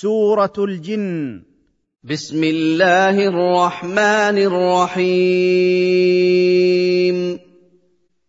سورة الجن. بسم الله الرحمن الرحيم.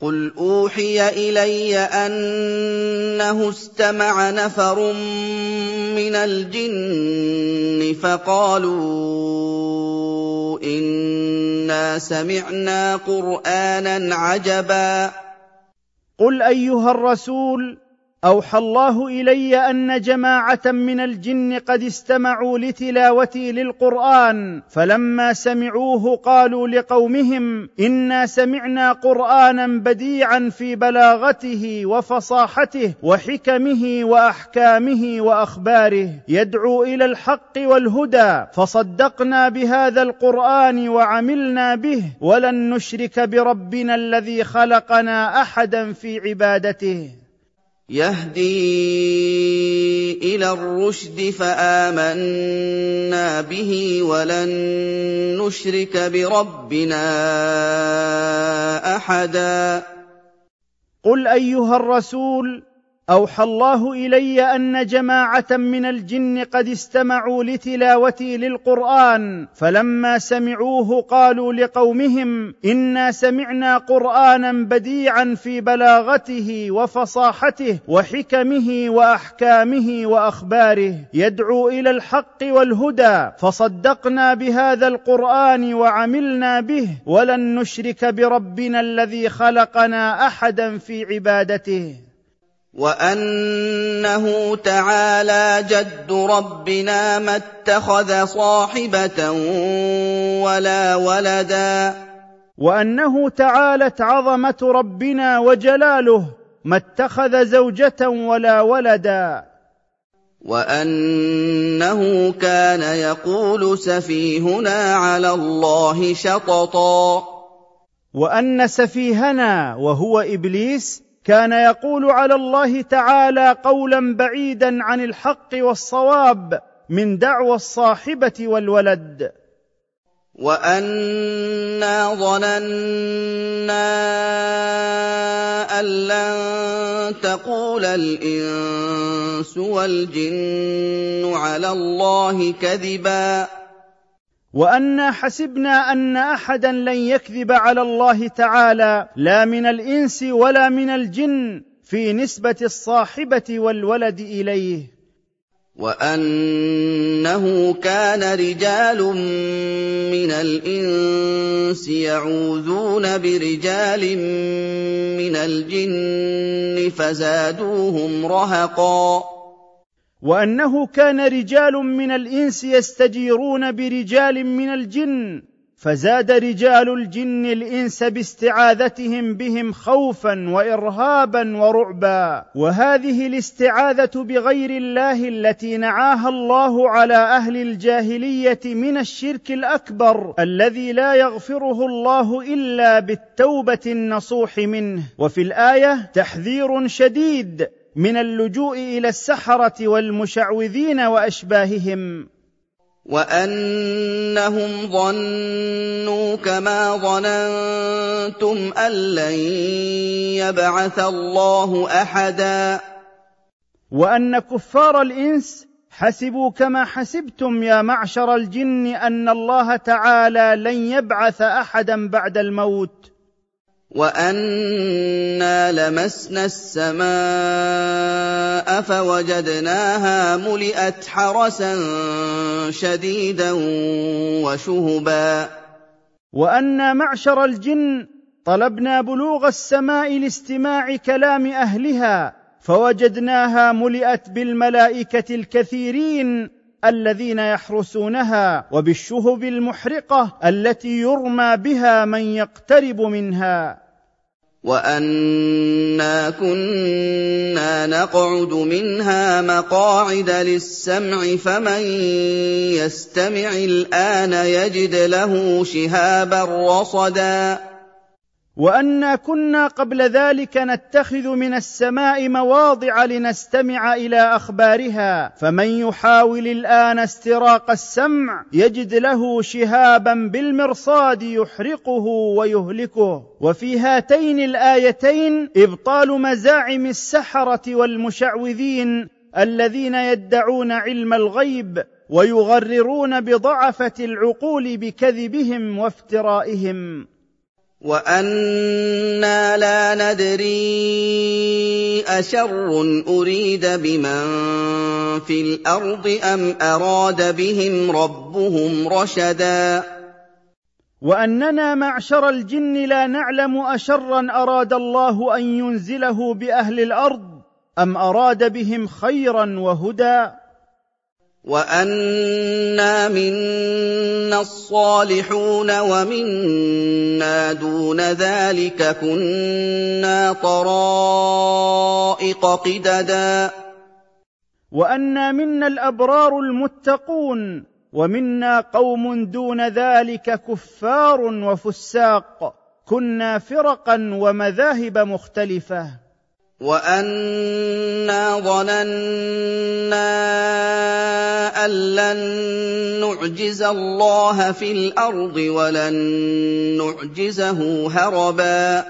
قل أوحي إلي أنه استمع نفر من الجن فقالوا إنا سمعنا قرآنا عجبا. قل أيها الرسول أوحى الله إلي أن جماعة من الجن قد استمعوا لتلاوتي للقرآن فلما سمعوه قالوا لقومهم إنا سمعنا قرآنا بديعا في بلاغته وفصاحته وحكمه وأحكامه وأخباره يدعو إلى الحق والهدى فصدقنا بهذا القرآن وعملنا به ولن نشرك بربنا الذي خلقنا أحدا في عبادته. يهدي إلى الرشد فآمنا به ولن نشرك بربنا أحدا. قل أيها الرسول أوحى الله إلي أن جماعة من الجن قد استمعوا لتلاوتي للقرآن فلما سمعوه قالوا لقومهم إنا سمعنا قرآنا بديعا في بلاغته وفصاحته وحكمه وأحكامه وأخباره يدعو إلى الحق والهدى فصدقنا بهذا القرآن وعملنا به ولن نشرك بربنا الذي خلقنا أحدا في عبادته. وانه تعالى جد ربنا ما اتخذ صاحبه ولا ولدا وانه تعالت عظمه ربنا وجلاله ما اتخذ زوجه ولا ولدا وانه كان يقول سفيهنا على الله شططا وان سفيهنا وهو ابليس كان يقول على الله تعالى قولا بعيدا عن الحق والصواب من دعوى الصاحبة والولد. وأنا ظننا أن لن تقول الإنس والجن على الله كذبا. وانا حسبنا أن أحدا لن يكذب على الله تعالى لا من الإنس ولا من الجن في نسبة الصاحبة والولد إليه. وأنه كان رجال من الإنس يعوذون برجال من الجن فزادوهم رهقا. وأنه كان رجال من الإنس يستجيرون برجال من الجن فزاد رجال الجن الإنس باستعاذتهم بهم خوفا وارهابا ورعبا. وهذه الاستعاذة بغير الله التي نعاها الله على أهل الجاهلية من الشرك الأكبر الذي لا يغفره الله إلا بالتوبة النصوح منه. وفي الآية تحذير شديد من اللجوء إلى السحرة والمشعوذين وأشباههم. وأنهم ظنوا كما ظننتم أن لن يبعث الله أحدا. وأن كفار الإنس حسبوا كما حسبتم يا معشر الجن أن الله تعالى لن يبعث أحدا بعد الموت. وَأَنَّا لَمَسْنَا السَّمَاءَ فَوَجَدْنَاهَا مُلِئَتْ حَرَسًا شَدِيدًا وَشُهُبًا. وَأَنَّا مَعْشَرَ الْجِنِّ طلبنا بلوغ السماء لاستماع كلام اهلها فوجدناها ملئت بالملائكه الكثيرين الذين يحرسونها وبالشهب المحرقه التي يرمى بها من يقترب منها. وَأَنَّا كُنَّا نَقْعُدُ مِنْهَا مَقَاعِدَ لِلسَّمْعِ فَمَن يَسْتَمِعِ الْآنَ يَجِدْ لَهُ شِهَابًا رَّصَدًا وانا كنا قبل ذلك نتخذ من السماء مواضع لنستمع إلى أخبارها فمن يحاول الآن استراق السمع يجد له شهابا بالمرصاد يحرقه ويهلكه. وفي هاتين الآيتين إبطال مزاعم السحرة والمشعوذين الذين يدعون علم الغيب ويغررون بضعفة العقول بكذبهم وافترائهم. وَأَنَّا لَا نَدْرِي أَشَرٌّ أُرِيدَ بِمَن فِي الْأَرْضِ أَمْ أَرَادَ بِهِمْ رَبُّهُمْ رَشَدًا واننا معشر الجن لا نعلم اشرا اراد الله ان ينزله باهل الأرض ام اراد بهم خيرا وهدى وَأَنَّا مِنَّا الصَّالِحُونَ وَمِنَّا دُونَ ذَٰلِكَ كُنَّا طَرَائِقَ قِدَدًا وَأَنَّا مِنَّا الْأَبْرَارُ الْمُتَّقُونَ وَمِنَّا قَوْمٌ دُونَ ذَلِكَ كُفَّارٌ وَفُسَاقٌ كُنَّا فِرَقًا وَمَذَاهِبَ مُخْتَلِفَةً وَأَنَّا ظَنَنَّا أَن لَّن نُّعْجِزَ اللَّهَ فِي الْأَرْضِ وَلَن نُّعْجِزَهُ هَرَبًا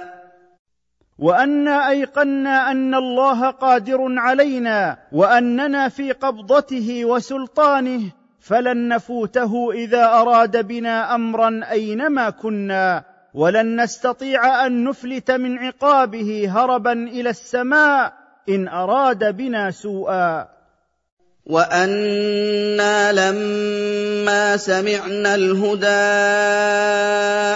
وَأَنَّا أَيْقَنَّا أَنَّ اللَّهَ قَادِرٌ عَلَيْنَا وَأَنَّنَا فِي قَبْضَتِهِ وَسُلْطَانِهِ فَلَن نَّفُوتَهُ إِذَا أَرَادَ بِنَا أَمْرًا أَيْنَمَا كُنَّا ولن نستطيع أن نفلت من عقابه هربا إلى السماء إن أراد بنا سوءا. وَأَنَّا لَمَّا سَمِعْنَا الْهُدَىٰ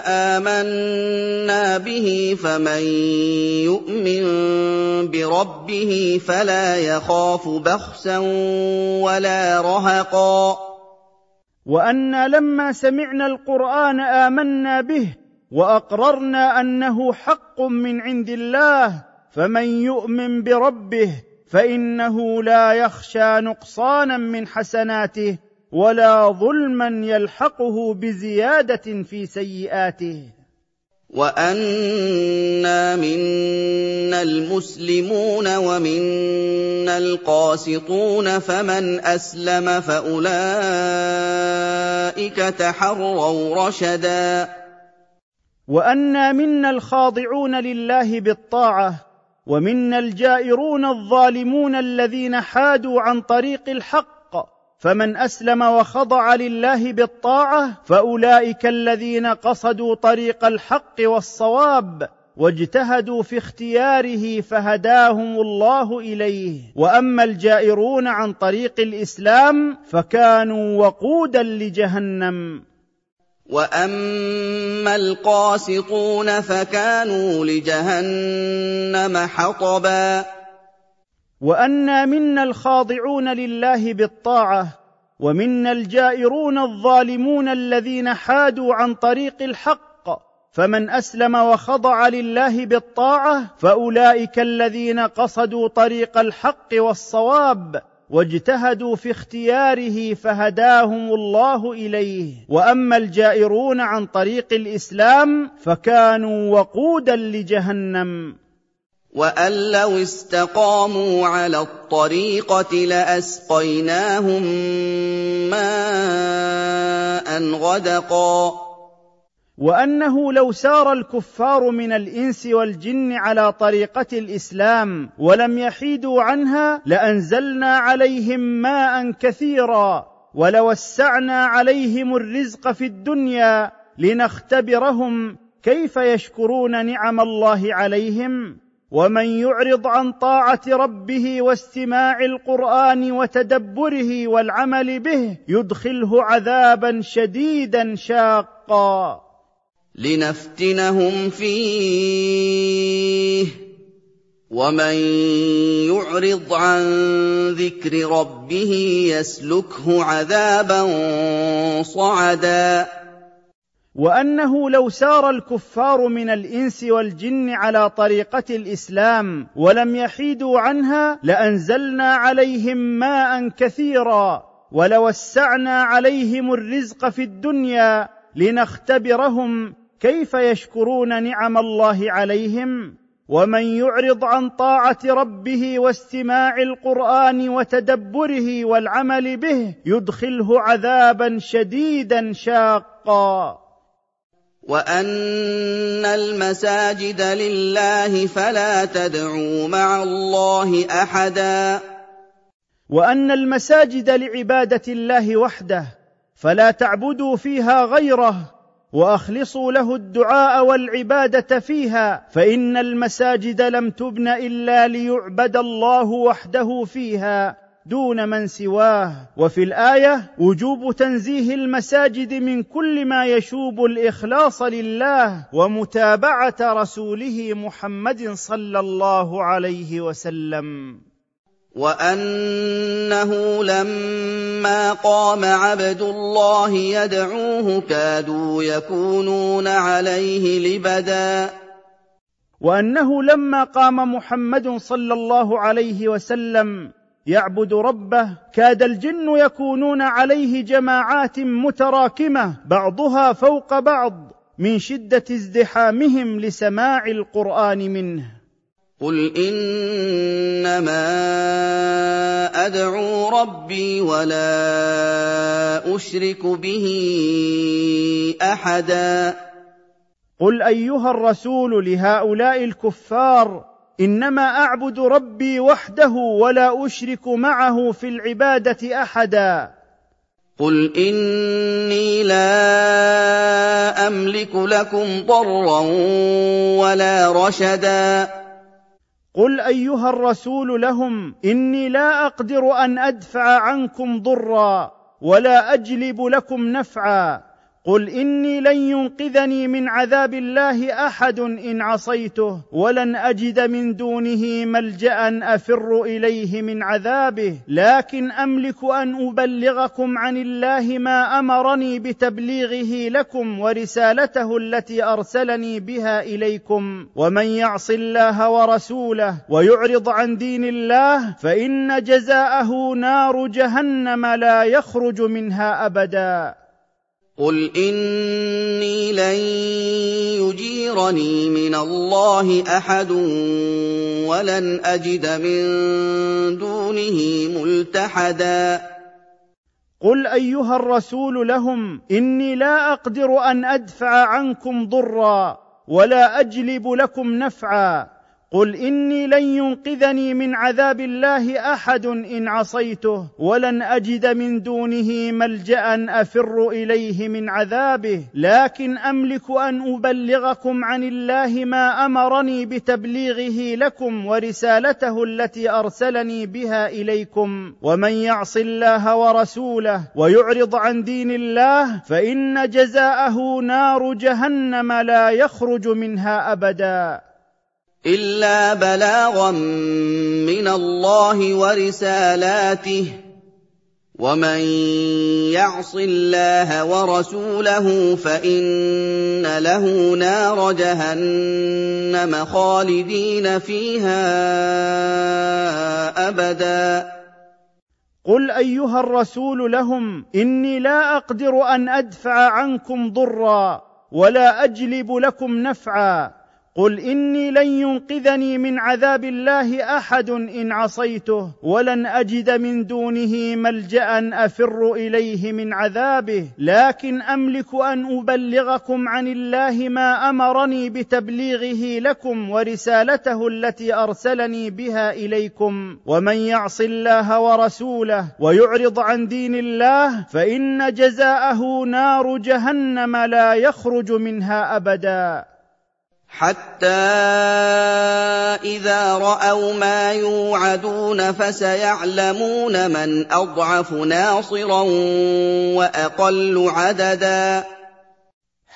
آمَنَّا بِهِ ۖ فَمَن يُؤْمِن بِرَبِّهِ فَلَا يَخَافُ بَخْسًا وَلَا رَهَقًا. وَأَنَّا لَمَّا سَمِعْنَا الْقُرْآنَ آمَنَّا بِهِ وأقررنا أنه حق من عند الله فمن يؤمن بربه فإنه لا يخشى نقصانا من حسناته ولا ظلما يلحقه بزيادة في سيئاته. وَأَنَّا مِنَّا الْمُسْلِمُونَ وَمِنَّا الْقَاسِطُونَ فَمَنْ أَسْلَمَ فَأُولَٰئِكَ تَحَرَّوْا رَشَدًا. وأنا منا الخاضعون لله بالطاعة ومنا الجائرون الظالمون الذين حادوا عن طريق الحق. فمن أسلم وخضع لله بالطاعة فأولئك الذين قصدوا طريق الحق والصواب واجتهدوا في اختياره فهداهم الله إليه. وأما الجائرون عن طريق الإسلام فكانوا وقودا لجهنم. وَأَمَّا الْقَاسِطُونَ فَكَانُوا لِجَهَنَّمَ حَطَبًا وَأَنَّا مِنَّا الْخَاضِعُونَ لِلَّهِ بِالطَّاعَةِ وَمِنَّا الْجَائِرُونَ الظَّالِمُونَ الَّذِينَ حَادُوا عن طريق الْحَقِّ فمن اسلم وخضع لله بالطاعه فاولئك الذين قصدوا طريق الحق والصواب واجتهدوا في اختياره فهداهم الله إليه. وأما الجائرون عن طريق الإسلام فكانوا وقودا لجهنم. وأن لو استقاموا على الطريقة لأسقيناهم ماء غدقا. وأنه لو سار الكفار من الإنس والجن على طريقة الإسلام ولم يحيدوا عنها لأنزلنا عليهم ماء كثيرا ولوسعنا عليهم الرزق في الدنيا لنختبرهم كيف يشكرون نعم الله عليهم ومن يعرض عن طاعة ربه واستماع القرآن وتدبره والعمل به يدخله عذابا شديدا شاقا. لِنَفْتِنَهُمْ فِيهِ ۚ. وَمَن يُعْرِضْ عَن ذِكْرِ رَبِّهِ يَسْلُكْهُ عَذَابًا صَعَدًا. وأنه لو سار الكفار من الإنس والجن على طريقة الإسلام ولم يحيدوا عنها لأنزلنا عليهم ماء كثيرا ولوسعنا عليهم الرزق في الدنيا لنختبرهم كيف يشكرون نعم الله عليهم ومن يعرض عن طاعة ربه واستماع القرآن وتدبره والعمل به يدخله عذابا شديدا شاقا. وأن المساجد لله فلا تدعوا مع الله أحدا. وأن المساجد لعبادة الله وحده فلا تعبدوا فيها غيره وأخلصوا له الدعاء والعبادة فيها فإن المساجد لم تبن إلا ليعبد الله وحده فيها دون من سواه. وفي الآية وجوب تنزيه المساجد من كل ما يشوب الإخلاص لله ومتابعة رسوله محمد صلى الله عليه وسلم. وانه لما قام عبد الله يدعوه كادوا يكونون عليه لبدا وانه لما قام محمد صلى الله عليه وسلم يعبد ربه كاد الجن يكونون عليه جماعات متراكمه بعضها فوق بعض من شده ازدحامهم لسماع القران منه. قل انما ادعو ربي ولا اشرك به احدا قل ايها الرسول لهؤلاء الكفار انما اعبد ربي وحده ولا اشرك معه في العباده احدا قل اني لا املك لكم ضرا ولا رشدا قل ايها الرسول لهم اني لا أقدر ان ادفع عنكم ضرا ولا اجلب لكم نفعا قل اني لن ينقذني من عذاب الله احد ان عصيته ولن اجد من دونه ملجا افر اليه من عذابه. لكن املك ان ابلغكم عن الله ما امرني بتبليغه لكم ورسالته التي ارسلني بها اليكم. ومن يعص الله ورسوله ويعرض عن دين الله فان جزاءه نار جهنم لا يخرج منها ابدا. قل اني لن يجيرني من الله احد ولن اجد من دونه ملتحدا قل ايها الرسول لهم اني لا أقدر ان ادفع عنكم ضرا ولا اجلب لكم نفعا قل اني لن ينقذني من عذاب الله احد ان عصيته ولن اجد من دونه ملجا افر اليه من عذابه. لكن املك ان ابلغكم عن الله ما امرني بتبليغه لكم ورسالته التي ارسلني بها اليكم. ومن يعص الله ورسوله ويعرض عن دين الله فان جزاءه نار جهنم لا يخرج منها ابدا. إِلَّا بَلَاغًا مِّنَ اللَّهِ وَرِسَالَاتِهِ ۚ. وَمَن يَعْصِ اللَّهَ وَرَسُولَهُ فَإِنَّ لَهُ نَارَ جَهَنَّمَ خَالِدِينَ فِيهَا أَبَدًا. قل أيها الرسول لهم إني لا أقدر أن أدفع عنكم ضرا ولا أجلب لكم نفعا. قل اني لن ينقذني من عذاب الله احد ان عصيته ولن اجد من دونه ملجا افر اليه من عذابه. لكن املك ان ابلغكم عن الله ما امرني بتبليغه لكم ورسالته التي ارسلني بها اليكم. ومن يعص الله ورسوله ويعرض عن دين الله فان جزاءه نار جهنم لا يخرج منها ابدا. حَتَّىٰ إِذَا رَأَوْا مَا يُوعَدُونَ فَسَيَعْلَمُونَ مَنْ أَضْعَفُ نَاصِرًا وَأَقَلُّ عَدَدًا.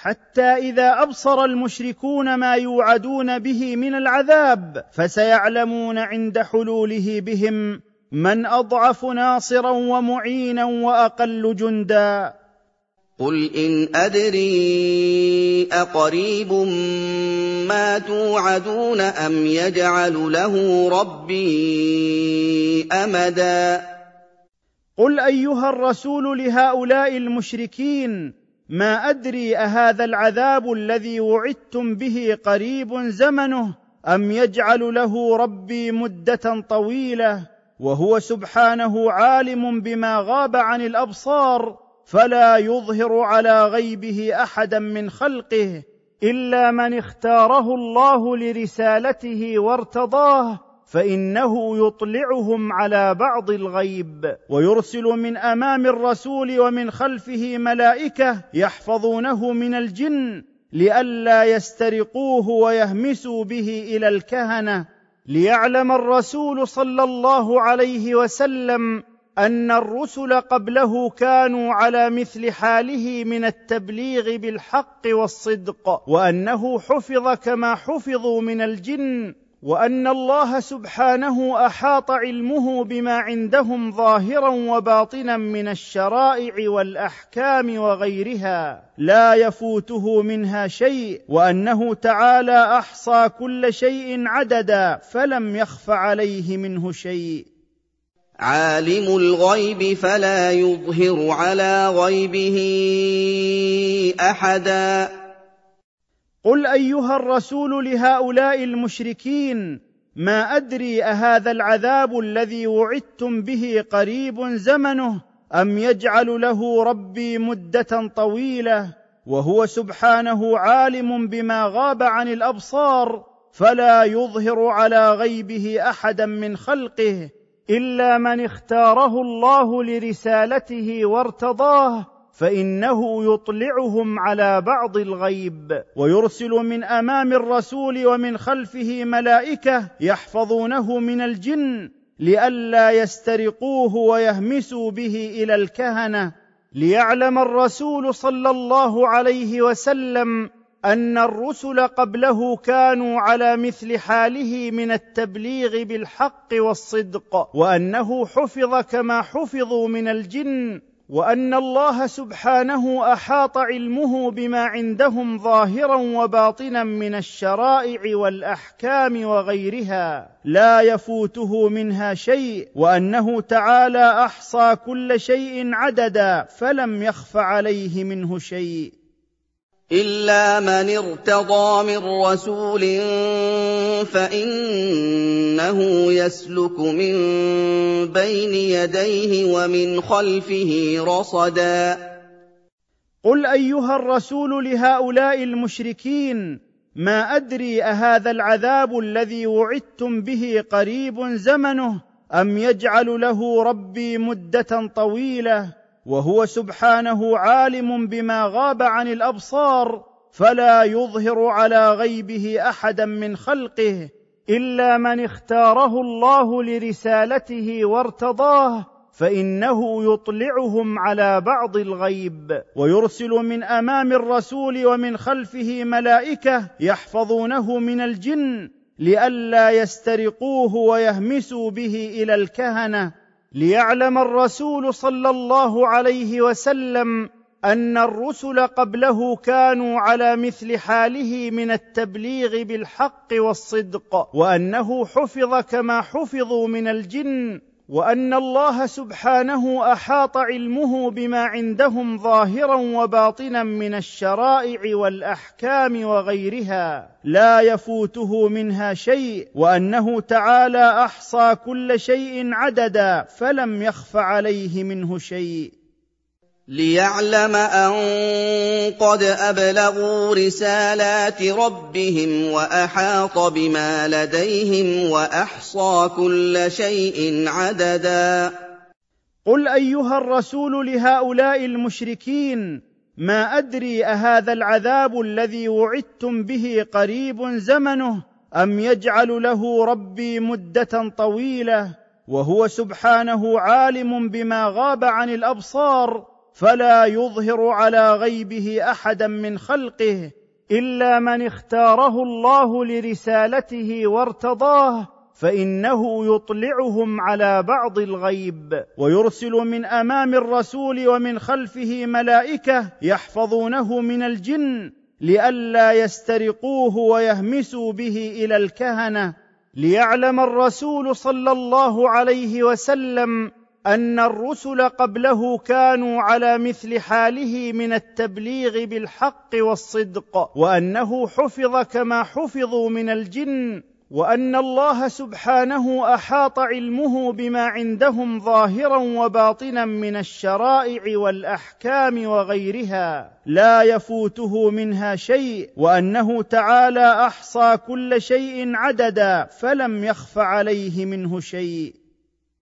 حتى إذا أبصر المشركون ما يوعدون به من العذاب فسيعلمون عند حلوله بهم من أضعف ناصرا ومعينا وأقل جندا. قُلْ إِنْ أَدْرِي أَقَرِيبٌ مَّا تُوعَدُونَ أَمْ يَجْعَلُ لَهُ رَبِّي أَمَدًا قل ايها الرسول لهؤلاء المشركين ما ادري اهذا العذاب الذي وعدتم به قريب زمنه ام يجعل له ربي مده طويله وهو سبحانه عالم بما غاب عن الابصار فلا يظهر على غيبه أحدا من خلقه إلا من اختاره الله لرسالته وارتضاه فإنه يطلعهم على بعض الغيب. ويرسل من أمام الرسول ومن خلفه ملائكة يحفظونه من الجن لئلا يسترقوه ويهمسوا به إلى الكهنة. ليعلم الرسول صلى الله عليه وسلم أن الرسل قبله كانوا على مثل حاله من التبليغ بالحق والصدق وأنه حفظ كما حفظوا من الجن وأن الله سبحانه أحاط علمه بما عندهم ظاهرا وباطنا من الشرائع والأحكام وغيرها. لا يفوته منها شيء وأنه تعالى أحصى كل شيء عددا فلم يخف عليه منه شيء. عالم الغيب فلا يظهر على غيبه أحدا. قل أيها الرسول لهؤلاء المشركين ما أدري أهذا العذاب الذي وعدتم به قريب زمنه أم يجعل له ربي مدة طويلة وهو سبحانه عالم بما غاب عن الأبصار فلا يظهر على غيبه أحدا من خلقه. إلا من اختاره الله لرسالته وارتضاه فإنه يطلعهم على بعض الغيب ويرسل من أمام الرسول ومن خلفه ملائكة يحفظونه من الجن لئلا يسترقوه ويهمسوا به إلى الكهنة ليعلم الرسول صلى الله عليه وسلم أن الرسل قبله كانوا على مثل حاله من التبليغ بالحق والصدق وأنه حفظ كما حفظوا من الجن وأن الله سبحانه أحاط علمه بما عندهم ظاهرا وباطنا من الشرائع والأحكام وغيرها. لا يفوته منها شيء وأنه تعالى أحصى كل شيء عددا فلم يخف عليه منه شيء. إِلَّا مَنِ ارْتَضَىٰ مِن رَّسُولٍ فَإِنَّهُ يَسْلُكُ مِن بَيْنِ يَدَيْهِ وَمِنْ خَلْفِهِ رَصَدًا قل ايها الرسول لهؤلاء المشركين ما ادري اهذا العذاب الذي وعدتم به قريب زمنه ام يجعل له ربي مده طويله وهو سبحانه عالم بما غاب عن الأبصار فلا يظهر على غيبه أحدا من خلقه إلا من اختاره الله لرسالته وارتضاه فإنه يطلعهم على بعض الغيب. ويرسل من أمام الرسول ومن خلفه ملائكة يحفظونه من الجن لئلا يسترقوه ويهمسوا به إلى الكهنة. ليعلم الرسول صلى الله عليه وسلم أن الرسل قبله كانوا على مثل حاله من التبليغ بالحق والصدق وأنه حفظ كما حفظوا من الجن وأن الله سبحانه أحاط علمه بما عندهم ظاهرا وباطنا من الشرائع والأحكام وغيرها لا يفوته منها شيء وأنه تعالى أحصى كل شيء عددا فلم يخف عليه منه شيء. لِيَعْلَمَ أَن قَدْ أَبْلَغُوا رِسَالَاتِ رَبِّهِمْ وَأَحَاطَ بِمَا لَدَيْهِمْ وَأَحْصَىٰ كُلَّ شَيْءٍ عَدَدًا. قل أيها الرسول لهؤلاء المشركين ما أدري أهذا العذاب الذي وعدتم به قريب زمنه أم يجعل له ربي مدة طويلة وهو سبحانه عالم بما غاب عن الأبصار فلا يظهر على غيبه أحدا من خلقه إلا من اختاره الله لرسالته وارتضاه فإنه يطلعهم على بعض الغيب. ويرسل من أمام الرسول ومن خلفه ملائكة يحفظونه من الجن لئلا يسترقوه ويهمسوا به إلى الكهنة. ليعلم الرسول صلى الله عليه وسلم أن الرسل قبله كانوا على مثل حاله من التبليغ بالحق والصدق وأنه حفظ كما حفظوا من الجن وأن الله سبحانه أحاط علمه بما عندهم ظاهرا وباطنا من الشرائع والأحكام وغيرها. لا يفوته منها شيء وأنه تعالى أحصى كل شيء عددا فلم يخف عليه منه شيء.